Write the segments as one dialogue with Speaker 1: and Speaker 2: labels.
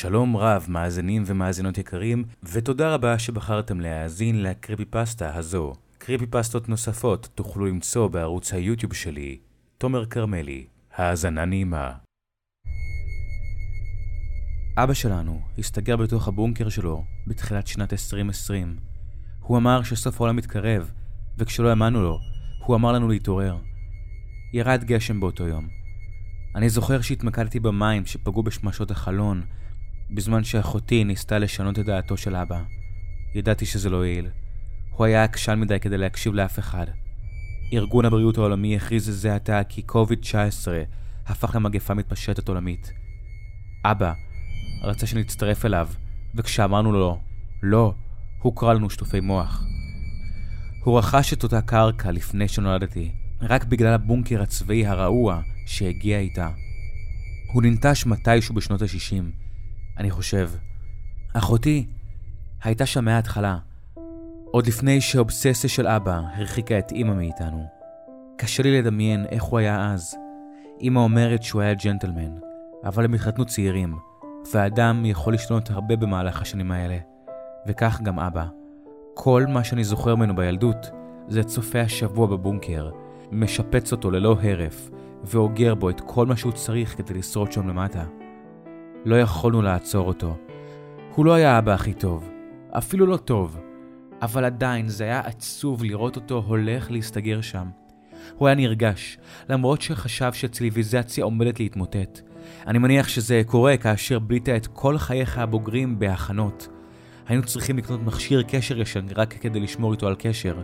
Speaker 1: שלום רב, מאזינים ומאזינות יקרים, ותודה רבה שבחרתם להאזין לקריפי פסטה הזו. קריפי פסטות נוספות תוכלו למצוא בערוץ היוטיוב שלי, תומר כרמלי. האזנה נעימה. אבא שלנו הסתגר בתוך הבונקר שלו בתחילת שנת 2020. הוא אמר שסוף העולם מתקרב, וכשלא האמנו לו, הוא אמר לנו להתעורר. ירד גשם באותו יום. אני זוכר שהתמקדתי במים שפגעו בשמשות החלון, בזמן שאחותי ניסתה לשנות את דעתו של אבא. ידעתי שזה לא יעיל. הוא היה עקשן מדי כדי להקשיב לאף אחד. ארגון הבריאות העולמי הכריז זה עתה כי קוביד-19 הפך למגפה מתפשטת עולמית. אבא רצה שנצטרף אליו, וכשאמרנו לו לא, הוא קרא לנו שטופי מוח. הוא רכש את אותה קרקע לפני שנולדתי, רק בגלל הבונקר הצבאי הרעוע שהגיע איתה. הוא ננטש מתישהו בשנות ה-60, אני חושב. אחותי הייתה שם מההתחלה, עוד לפני שהאובססיה של אבא הרחיקה את אמא מאיתנו. קשה לי לדמיין איך הוא היה אז. אמא אומרת שהוא היה ג'נטלמן, אבל הם התחתנו צעירים, ואדם יכול לשנות הרבה במהלך השנים האלה. וכך גם אבא. כל מה שאני זוכר ממנו בילדות זה צופה השבוע בבונקר, משפץ אותו ללא הרף, ואוגר בו את כל מה שהוא צריך כדי לשרוד שם למטה. לא יכולנו לעצור אותו. הוא לא היה האבא הכי טוב, אפילו לא טוב, אבל עדיין זה היה עצוב לראות אותו הולך להסתגר שם. הוא היה נרגש, למרות שחשב שציוויליזציה עומדת להתמוטט. אני מניח שזה קורה כאשר בילית את כל חייך הבוגרים בהכנות. היינו צריכים לקנות מכשיר קשר ישן רק כדי לשמור איתו על קשר.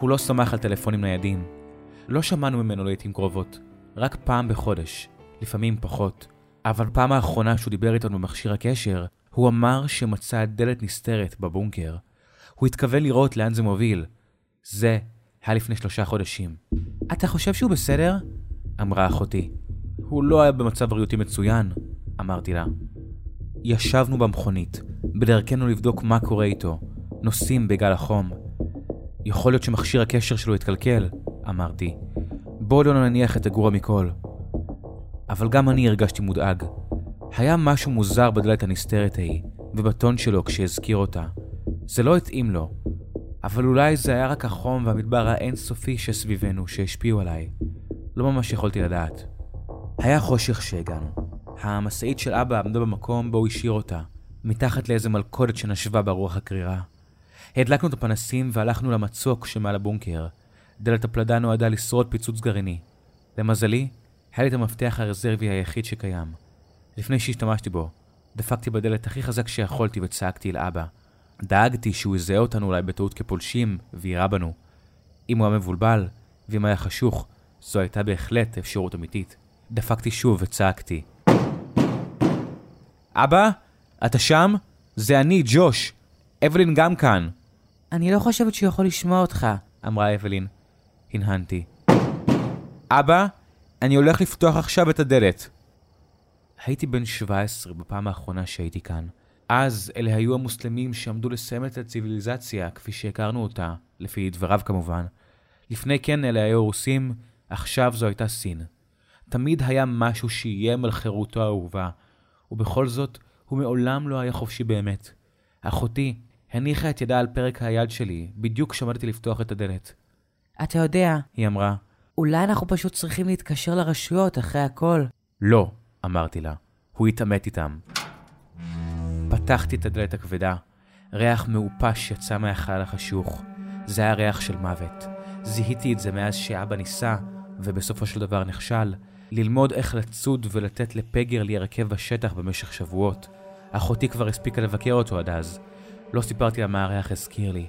Speaker 1: הוא לא שמח על טלפונים ניידים. לא שמענו ממנו לעיתים קרובות, רק פעם בחודש, לפעמים פחות. אבל פעם האחרונה שהוא דיבר איתנו במכשיר הקשר, הוא אמר שמצא דלת נסתרת בבונקר. הוא התכוון לראות לאן זה מוביל. זה היה לפני שלושה חודשים. אתה חושב שהוא בסדר? אמרה אחותי. הוא לא היה במצב בריאותי מצוין, אמרתי לה. ישבנו במכונית, בדרכנו לבדוק מה קורה איתו, נוסעים בגל החום. יכול להיות שמכשיר הקשר שלו התקלקל, אמרתי. בואו לא נניח את הגרוע מכל. אבל גם אני הרגשתי מודאג. היה משהו מוזר בדלת הנסתרת ההיא, ובטון שלו כשהזכיר אותה. זה לא התאים לו, אבל אולי זה היה רק החום והמדבר האינסופי שסביבנו שהשפיעו עליי. לא ממש יכולתי לדעת. היה חושך שהגענו. המשאית של אבא עמדה במקום בו הוא השאיר אותה, מתחת לאיזה מלכודת שנשבה ברוח הקרירה. הדלקנו את הפנסים והלכנו למצוק שמעל הבונקר. דלת הפלדה נועדה לשרוד פיצוץ גרעיני. למזלי, היה לי את המפתח הרזרבי היחיד שקיים. לפני שהשתמשתי בו, דפקתי בדלת הכי חזק שיכולתי וצעקתי אל אבא. דאגתי שהוא יזהה אותנו אולי בטעות כפולשים ויירה בנו. אם הוא היה מבולבל, ואם היה חשוך, זו הייתה בהחלט אפשרות אמיתית. דפקתי שוב וצעקתי. אבא? אתה שם? זה אני, ג'וש. אבלין גם כאן.
Speaker 2: אני לא חושבת שהוא יכול לשמוע אותך.
Speaker 1: אמרה אבלין. הנהנתי. אבא, אני הולך לפתוח עכשיו את הדלת. הייתי בן 17 בפעם האחרונה שהייתי כאן. אז אלה היו המוסלמים שעמדו לסיים את הציוויליזציה כפי שהכרנו אותה, לפי דבריו כמובן. לפני כן אלה היו רוסים, עכשיו זו הייתה סין. תמיד היה משהו שאיים על חירותו האהובה, ובכל זאת, הוא מעולם לא היה חופשי באמת. אחותי הניחה את ידה על פרק היד שלי, בדיוק כשעמדתי לפתוח את הדלת.
Speaker 2: אתה יודע,
Speaker 1: היא אמרה,
Speaker 2: אולי אנחנו פשוט צריכים להתקשר לרשויות אחרי הכל.
Speaker 1: לא, אמרתי לה. הוא התעמת איתם. פתחתי את הדלת הכבדה. ריח מעופש יצא מהחלל החשוך. זה היה ריח של מוות. זיהיתי את זה מאז שאבא ניסה, ובסופו של דבר נכשל, ללמוד איך לצוד ולתת לפגר להירקב בשטח במשך שבועות. אחותי כבר הספיקה לבקר אותו עד אז. לא סיפרתי לה מה הריח הזכיר לי.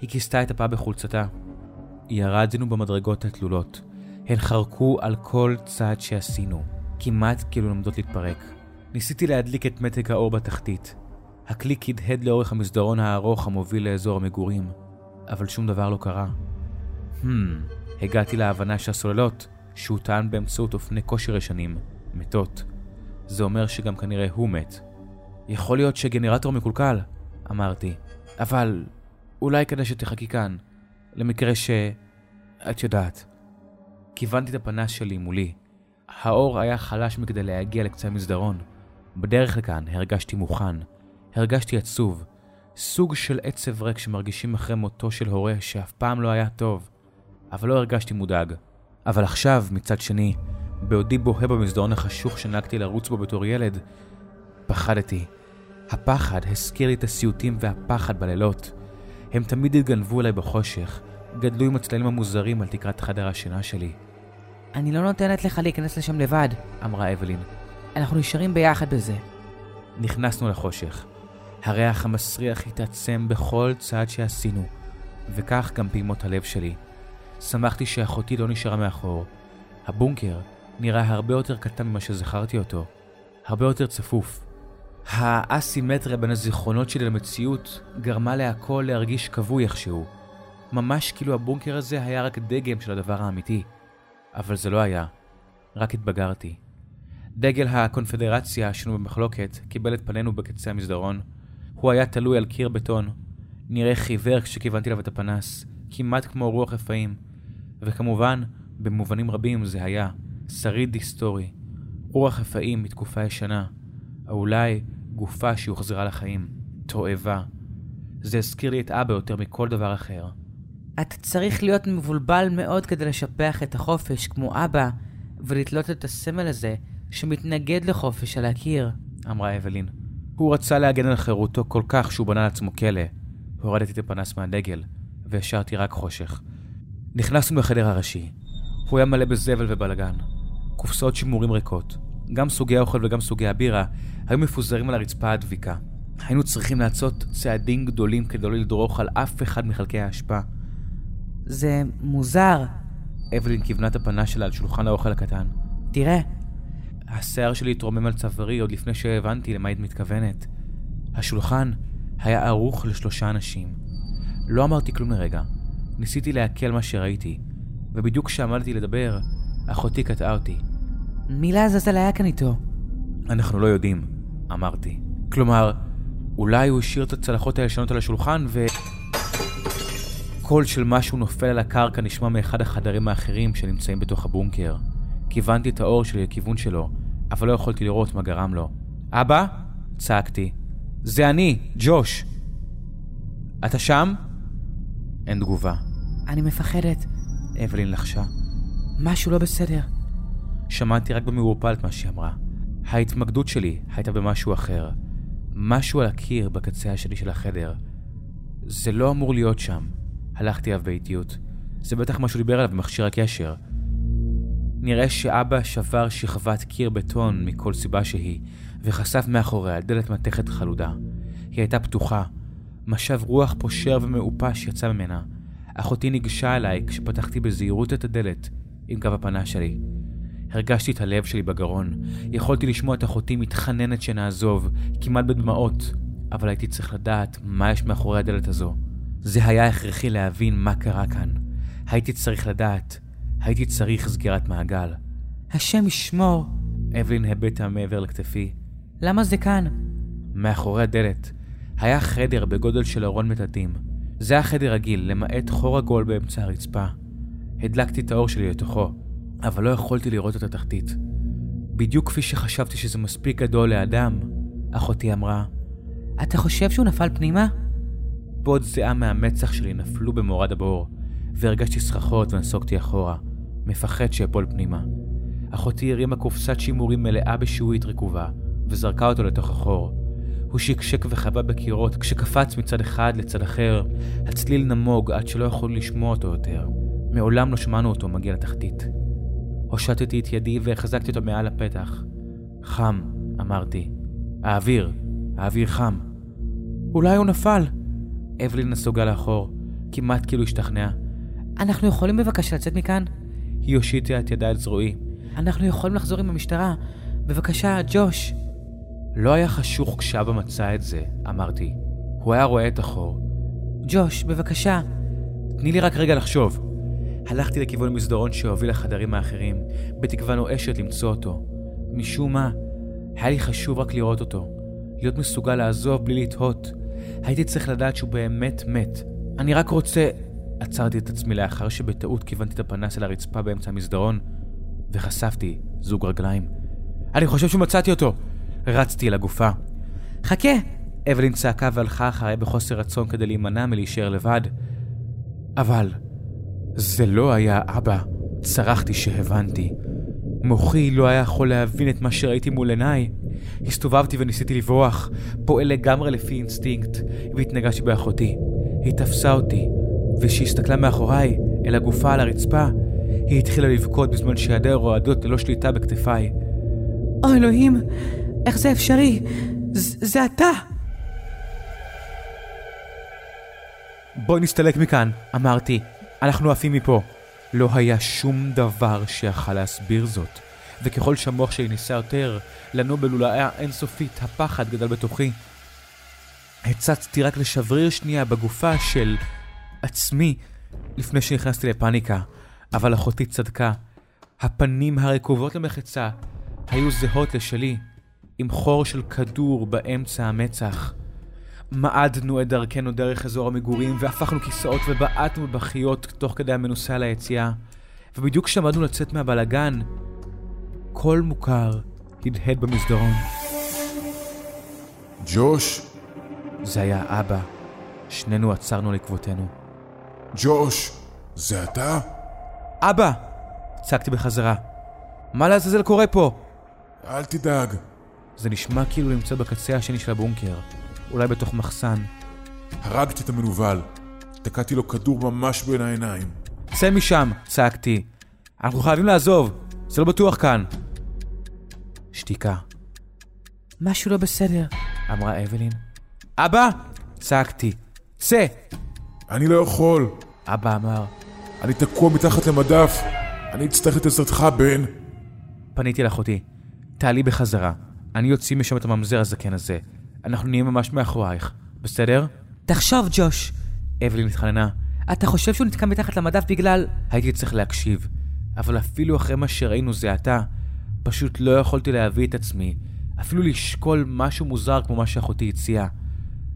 Speaker 1: היא כיסתה את הפה בחולצתה. ירדנו במדרגות התלולות. הן חרקו על כל צעד שעשינו, כמעט כאילו לומדות להתפרק. ניסיתי להדליק את מתג האור בתחתית. הקליק הדהד לאורך המסדרון הארוך המוביל לאזור המגורים, אבל שום דבר לא קרה. Hmm, הגעתי להבנה שהסוללות, שהוא טען באמצעות אופני כושר ישנים, מתות. זה אומר שגם כנראה הוא מת. יכול להיות שגנרטור מקולקל, אמרתי, אבל אולי כדאי שתחכי כאן, למקרה ש... את יודעת. כיוונתי את הפנס שלי מולי. האור היה חלש מכדי להגיע לקצה המסדרון. בדרך לכאן הרגשתי מוכן. הרגשתי עצוב. סוג של עצב ריק שמרגישים אחרי מותו של הורה שאף פעם לא היה טוב. אבל לא הרגשתי מודאג. אבל עכשיו, מצד שני, בעודי בוהה במסדרון החשוך שנהגתי לרוץ בו בתור ילד, פחדתי. הפחד הזכיר לי את הסיוטים והפחד בלילות. הם תמיד התגנבו אליי בחושך, גדלו עם הצללים המוזרים על תקרת חדר השינה שלי.
Speaker 2: אני לא נותנת לך להיכנס לשם לבד,
Speaker 1: אמרה אבלין.
Speaker 2: אנחנו נשארים ביחד בזה.
Speaker 1: נכנסנו לחושך. הריח המסריח התעצם בכל צעד שעשינו, וכך גם פעימות הלב שלי. שמחתי שאחותי לא נשארה מאחור. הבונקר נראה הרבה יותר קטן ממה שזכרתי אותו. הרבה יותר צפוף. האסימטריה בין הזיכרונות שלי למציאות גרמה להכל להרגיש כבוי איכשהו. ממש כאילו הבונקר הזה היה רק דגם של הדבר האמיתי. אבל זה לא היה. רק התבגרתי. דגל הקונפדרציה השנוי במחלוקת קיבל את פנינו בקצה המסדרון. הוא היה תלוי על קיר בטון. נראה חיוור כשכיוונתי אליו את הפנס, כמעט כמו רוח רפאים. וכמובן, במובנים רבים זה היה שריד היסטורי. רוח רפאים מתקופה ישנה. או אולי גופה שהוחזרה לחיים. תועבה. זה הזכיר לי את אבא יותר מכל דבר אחר.
Speaker 2: אתה צריך להיות מבולבל מאוד כדי לשפח את החופש כמו אבא, ולתלות את הסמל הזה שמתנגד לחופש על הקיר.
Speaker 1: אמרה אבלין. הוא רצה להגן על חירותו כל כך שהוא בנה לעצמו כלא. הורדתי את הפנס מהדגל, והשארתי רק חושך. נכנסנו לחדר הראשי. הוא היה מלא בזבל ובלאגן. קופסאות שימורים ריקות. גם סוגי האוכל וגם סוגי הבירה היו מפוזרים על הרצפה הדביקה. היינו צריכים לעשות צעדים גדולים כדי לא לדרוך על אף אחד מחלקי האשפה.
Speaker 2: זה מוזר.
Speaker 1: אבלין כיוונה את הפנה שלה על שולחן האוכל הקטן.
Speaker 2: תראה.
Speaker 1: השיער שלי התרומם על צווארי עוד לפני שהבנתי למה היית מתכוונת. השולחן היה ערוך לשלושה אנשים. לא אמרתי כלום לרגע. ניסיתי לעכל מה שראיתי, ובדיוק כשעמדתי לדבר, אחותי קטעה אותי.
Speaker 2: מי לעזאזל היה כאן איתו?
Speaker 1: אנחנו לא יודעים, אמרתי. כלומר, אולי הוא השאיר את הצלחות הישנות על השולחן ו... קול של משהו נופל על הקרקע נשמע מאחד החדרים האחרים שנמצאים בתוך הבונקר. כיוונתי את האור שלי לכיוון שלו, אבל לא יכולתי לראות מה גרם לו. אבא? צעקתי. זה אני, ג'וש. אתה שם? אין תגובה.
Speaker 2: אני מפחדת.
Speaker 1: אבלין לחשה.
Speaker 2: משהו לא בסדר.
Speaker 1: שמעתי רק במעורפל את מה שהיא אמרה. ההתמקדות שלי הייתה במשהו אחר. משהו על הקיר בקצה השני של החדר. זה לא אמור להיות שם. הלכתי אליו באיטיות. זה בטח מה שהוא דיבר עליו במכשיר הקשר. נראה שאבא שבר שכבת קיר בטון מכל סיבה שהיא, וחשף מאחוריה דלת מתכת חלודה. היא הייתה פתוחה. משב רוח פושר ומעופש יצא ממנה. אחותי ניגשה אליי כשפתחתי בזהירות את הדלת עם גב הפנה שלי. הרגשתי את הלב שלי בגרון. יכולתי לשמוע את אחותי מתחננת שנעזוב, כמעט בדמעות, אבל הייתי צריך לדעת מה יש מאחורי הדלת הזו. זה היה הכרחי להבין מה קרה כאן. הייתי צריך לדעת. הייתי צריך סגירת מעגל.
Speaker 2: השם ישמור.
Speaker 1: אבלין הביטה מעבר לכתפי.
Speaker 2: למה זה כאן?
Speaker 1: מאחורי הדלת היה חדר בגודל של ארון מטאטאים. זה היה חדר רגיל, למעט חור עגול באמצע הרצפה. הדלקתי את האור שלי לתוכו, אבל לא יכולתי לראות את התחתית. בדיוק כפי שחשבתי שזה מספיק גדול לאדם, אחותי אמרה,
Speaker 2: אתה חושב שהוא נפל פנימה?
Speaker 1: בוד זיעה מהמצח שלי נפלו במורד הבור, והרגשתי סככות ונסוגתי אחורה, מפחד שאפול פנימה. אחותי הרימה קופסת שימורים מלאה בשעועית רקובה, וזרקה אותו לתוך החור. הוא שקשק וחבא בקירות כשקפץ מצד אחד לצד אחר, הצליל נמוג עד שלא יכולנו לשמוע אותו יותר. מעולם לא שמענו אותו מגיע לתחתית. הושטתי את ידי והחזקתי אותו מעל הפתח. חם, אמרתי. האוויר, האוויר חם. אולי הוא נפל. אבלין נסוגה לאחור, כמעט כאילו השתכנעה.
Speaker 2: אנחנו יכולים בבקשה לצאת מכאן?
Speaker 1: היא הושיטה את ידה על זרועי.
Speaker 2: אנחנו יכולים לחזור עם המשטרה. בבקשה, ג'וש.
Speaker 1: לא היה חשוך כשאבא מצא את זה, אמרתי. הוא היה רואה את החור.
Speaker 2: ג'וש, בבקשה.
Speaker 1: תני לי רק רגע לחשוב. הלכתי לכיוון מסדרון שהוביל לחדרים האחרים, בתקווה נואשת למצוא אותו. משום מה, היה לי חשוב רק לראות אותו. להיות מסוגל לעזוב בלי לתהות. הייתי צריך לדעת שהוא באמת מת. אני רק רוצה... עצרתי את עצמי לאחר שבטעות כיוונתי את הפנס אל הרצפה באמצע המסדרון, וחשפתי זוג רגליים. אני חושב שמצאתי אותו! רצתי אל הגופה.
Speaker 2: חכה!
Speaker 1: אבלין צעקה והלכה אחריי בחוסר רצון כדי להימנע מלהישאר לבד. אבל זה לא היה אבא, צרחתי שהבנתי. מוחי לא היה יכול להבין את מה שראיתי מול עיניי. הסתובבתי וניסיתי לברוח, פועל לגמרי לפי אינסטינקט, והתנגשתי באחותי. היא תפסה אותי, וכשהיא הסתכלה מאחוריי, אל הגופה על הרצפה, היא התחילה לבכות בזמן שידיה רועדות ללא שליטה בכתפיי.
Speaker 2: הו אלוהים, איך זה אפשרי? זה אתה!
Speaker 1: בואי נסתלק מכאן, אמרתי. אנחנו עפים מפה. לא היה שום דבר שיכל להסביר זאת, וככל שהמוח שלי ניסה יותר, לנובל אולי אינסופית, הפחד גדל בתוכי. הצצתי רק לשבריר שנייה בגופה של עצמי לפני שנכנסתי לפאניקה, אבל אחותי צדקה. הפנים הרקובות למחצה היו זהות לשלי, עם חור של כדור באמצע המצח. מעדנו את דרכנו דרך אזור המגורים והפכנו כיסאות ובעטנו בבכיות תוך כדי המנוסה על היציאה. ובדיוק כשעמדנו לצאת מהבלגן, קול מוכר הדהד במסדרון.
Speaker 3: ג'וש?
Speaker 1: זה היה אבא. שנינו עצרנו לעקבותינו.
Speaker 3: ג'וש, זה אתה?
Speaker 1: אבא! צעקתי בחזרה. מה לעזאזל קורה פה?
Speaker 3: אל תדאג.
Speaker 1: זה נשמע כאילו נמצא בקצה השני של הבונקר. אולי בתוך מחסן.
Speaker 3: הרגתי את המנוול. תקעתי לו כדור ממש בין העיניים.
Speaker 1: צא משם! צעקתי. אנחנו חייבים לעזוב! זה לא בטוח כאן! שתיקה.
Speaker 2: משהו לא בסדר,
Speaker 1: אמרה אבלין. אבא! צעקתי. צא!
Speaker 3: אני לא יכול.
Speaker 1: אבא אמר.
Speaker 3: אני תקוע מתחת למדף. אני אצטרך את עזרתך, בן.
Speaker 1: פניתי לאחותי. תעלי בחזרה. אני יוציא משם את הממזר הזקן הזה. אנחנו נהיה ממש מאחורייך, בסדר?
Speaker 2: תחשוב, ג'וש.
Speaker 1: אבלין התחננה.
Speaker 2: אתה חושב שהוא נתקע מתחת למדף בגלל...
Speaker 1: הייתי צריך להקשיב, אבל אפילו אחרי מה שראינו זה עתה, פשוט לא יכולתי להביא את עצמי, אפילו לשקול משהו מוזר כמו מה שאחותי הציעה.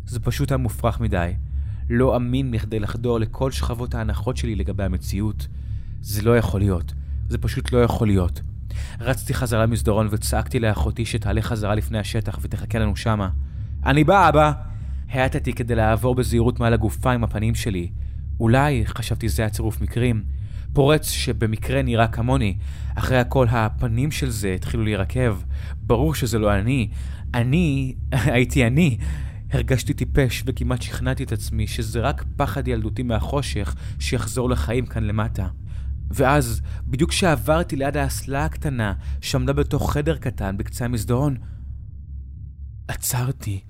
Speaker 1: זה פשוט היה מופרך מדי. לא אמין מכדי לחדור לכל שכבות ההנחות שלי לגבי המציאות. זה לא יכול להיות. זה פשוט לא יכול להיות. רצתי חזרה למסדרון וצעקתי לאחותי שתעלה חזרה לפני השטח ותחכה לנו שמה. אני בא, אבא! האטתי כדי לעבור בזהירות מעל הגופה עם הפנים שלי. אולי, חשבתי זה הצירוף מקרים, פורץ שבמקרה נראה כמוני. אחרי הכל, הפנים של זה התחילו להירקב. ברור שזה לא אני. אני, הייתי אני. הרגשתי טיפש וכמעט שכנעתי את עצמי שזה רק פחד ילדותי מהחושך שיחזור לחיים כאן למטה. ואז, בדיוק כשעברתי ליד האסלה הקטנה, שעמדה בתוך חדר קטן בקצה המסדרון, עצרתי.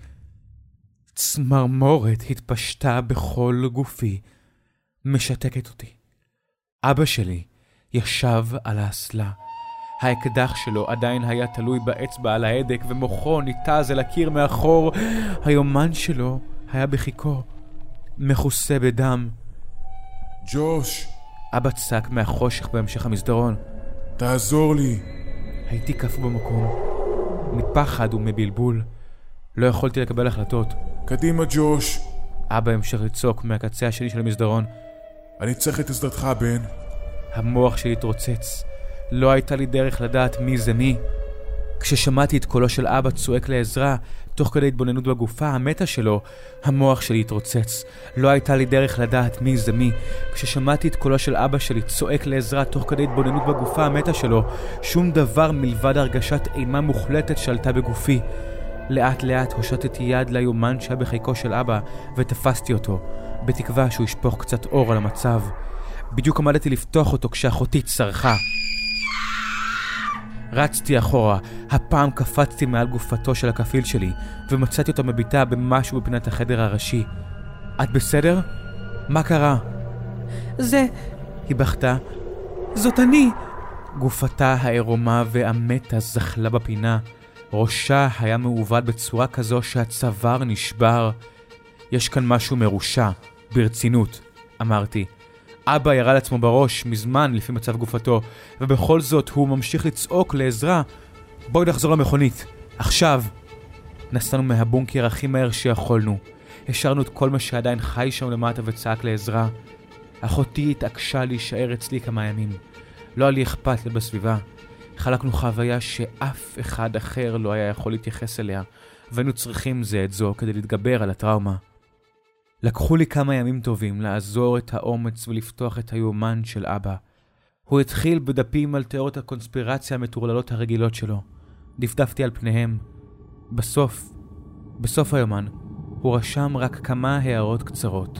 Speaker 1: צמרמורת התפשטה בכל גופי, משתקת אותי. אבא שלי ישב על האסלה. האקדח שלו עדיין היה תלוי באצבע על ההדק, ומוחו ניתז אל הקיר מאחור. היומן שלו היה בחיכו, מכוסה בדם.
Speaker 3: ג'וש!
Speaker 1: אבא צעק מהחושך בהמשך המסדרון.
Speaker 3: תעזור לי!
Speaker 1: הייתי קפוא במקום, מפחד ומבלבול. לא יכולתי לקבל החלטות.
Speaker 3: קדימה, ג'וש!
Speaker 1: אבא המשיך לצעוק מהקצה השני של המסדרון.
Speaker 3: אני צריך את עזרתך, בן.
Speaker 1: המוח שלי התרוצץ. לא הייתה לי דרך לדעת מי זה מי. כששמעתי את קולו של אבא צועק לעזרה, תוך כדי התבוננות בגופה המתה שלו, המוח שלי התרוצץ. לא הייתה לי דרך לדעת מי זה מי. כששמעתי את קולו של אבא שלי צועק לעזרה תוך כדי התבוננות בגופה המתה שלו, שום דבר מלבד הרגשת אימה מוחלטת שלטה בגופי. לאט לאט הושטתי יד ליומן שהיה בחיקו של אבא, ותפסתי אותו, בתקווה שהוא ישפוך קצת אור על המצב. בדיוק עמדתי לפתוח אותו כשאחותי צרחה. רצתי אחורה, הפעם קפצתי מעל גופתו של הכפיל שלי, ומצאתי אותו מביטה במשהו בפינת החדר הראשי. את בסדר? מה קרה?
Speaker 2: זה...
Speaker 1: היא בכתה. זאת אני! גופתה העירומה והמתה זחלה בפינה. ראשה היה מעוות בצורה כזו שהצוואר נשבר. יש כאן משהו מרושע, ברצינות, אמרתי. אבא ירה לעצמו בראש מזמן לפי מצב גופתו, ובכל זאת הוא ממשיך לצעוק לעזרה. בואי נחזור למכונית, עכשיו. נסענו מהבונקר הכי מהר שיכולנו. השארנו את כל מה שעדיין חי שם למטה וצעק לעזרה. אחותי התעקשה להישאר אצלי כמה ימים. לא היה לי אכפת לה בסביבה. חלקנו חוויה שאף אחד אחר לא היה יכול להתייחס אליה, והיינו צריכים זה את זו כדי להתגבר על הטראומה. לקחו לי כמה ימים טובים לעזור את האומץ ולפתוח את היומן של אבא. הוא התחיל בדפים על תיאוריות הקונספירציה המטורללות הרגילות שלו. דפדפתי על פניהם. בסוף, בסוף היומן, הוא רשם רק כמה הערות קצרות.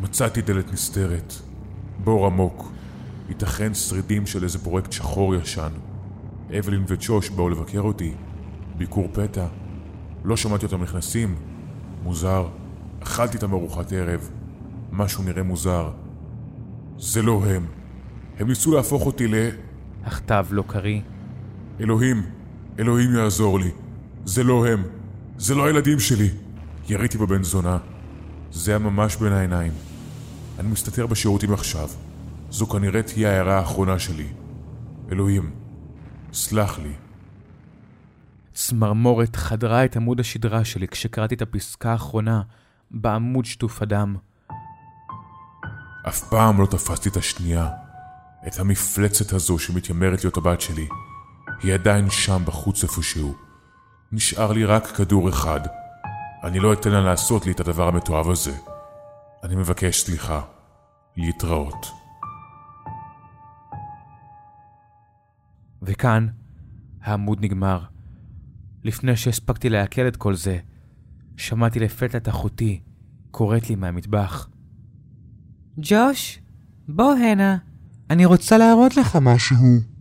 Speaker 3: מצאתי דלת נסתרת, בור עמוק, ייתכן שרידים של איזה פרויקט שחור ישן. אבלין וג'וש באו לבקר אותי, ביקור פתע. לא שמעתי אותם נכנסים, מוזר. אכלתי איתם ארוחת ערב, משהו נראה מוזר. זה לא הם. הם ניסו להפוך אותי ל...
Speaker 1: הכתב לא קריא.
Speaker 3: אלוהים, אלוהים יעזור לי. זה לא הם. זה לא הילדים שלי. יריתי בבן זונה. זה היה ממש בין העיניים. אני מסתתר בשירותים עכשיו. זו כנראה תהיה ההערה האחרונה שלי. אלוהים, סלח לי.
Speaker 1: צמרמורת חדרה את עמוד השדרה שלי כשקראתי את הפסקה האחרונה בעמוד שטוף הדם.
Speaker 3: אף פעם לא תפסתי את השנייה. את המפלצת הזו שמתיימרת להיות הבת שלי. היא עדיין שם בחוץ איפשהו. נשאר לי רק כדור אחד. אני לא אתן לה לעשות לי את הדבר המתועב הזה. אני מבקש סליחה. להתראות.
Speaker 1: וכאן העמוד נגמר. לפני שהספקתי לעכל את כל זה, שמעתי לפתע את אחותי קוראת לי מהמטבח.
Speaker 2: ג'וש, בוא הנה.
Speaker 4: אני רוצה להראות לך משהו.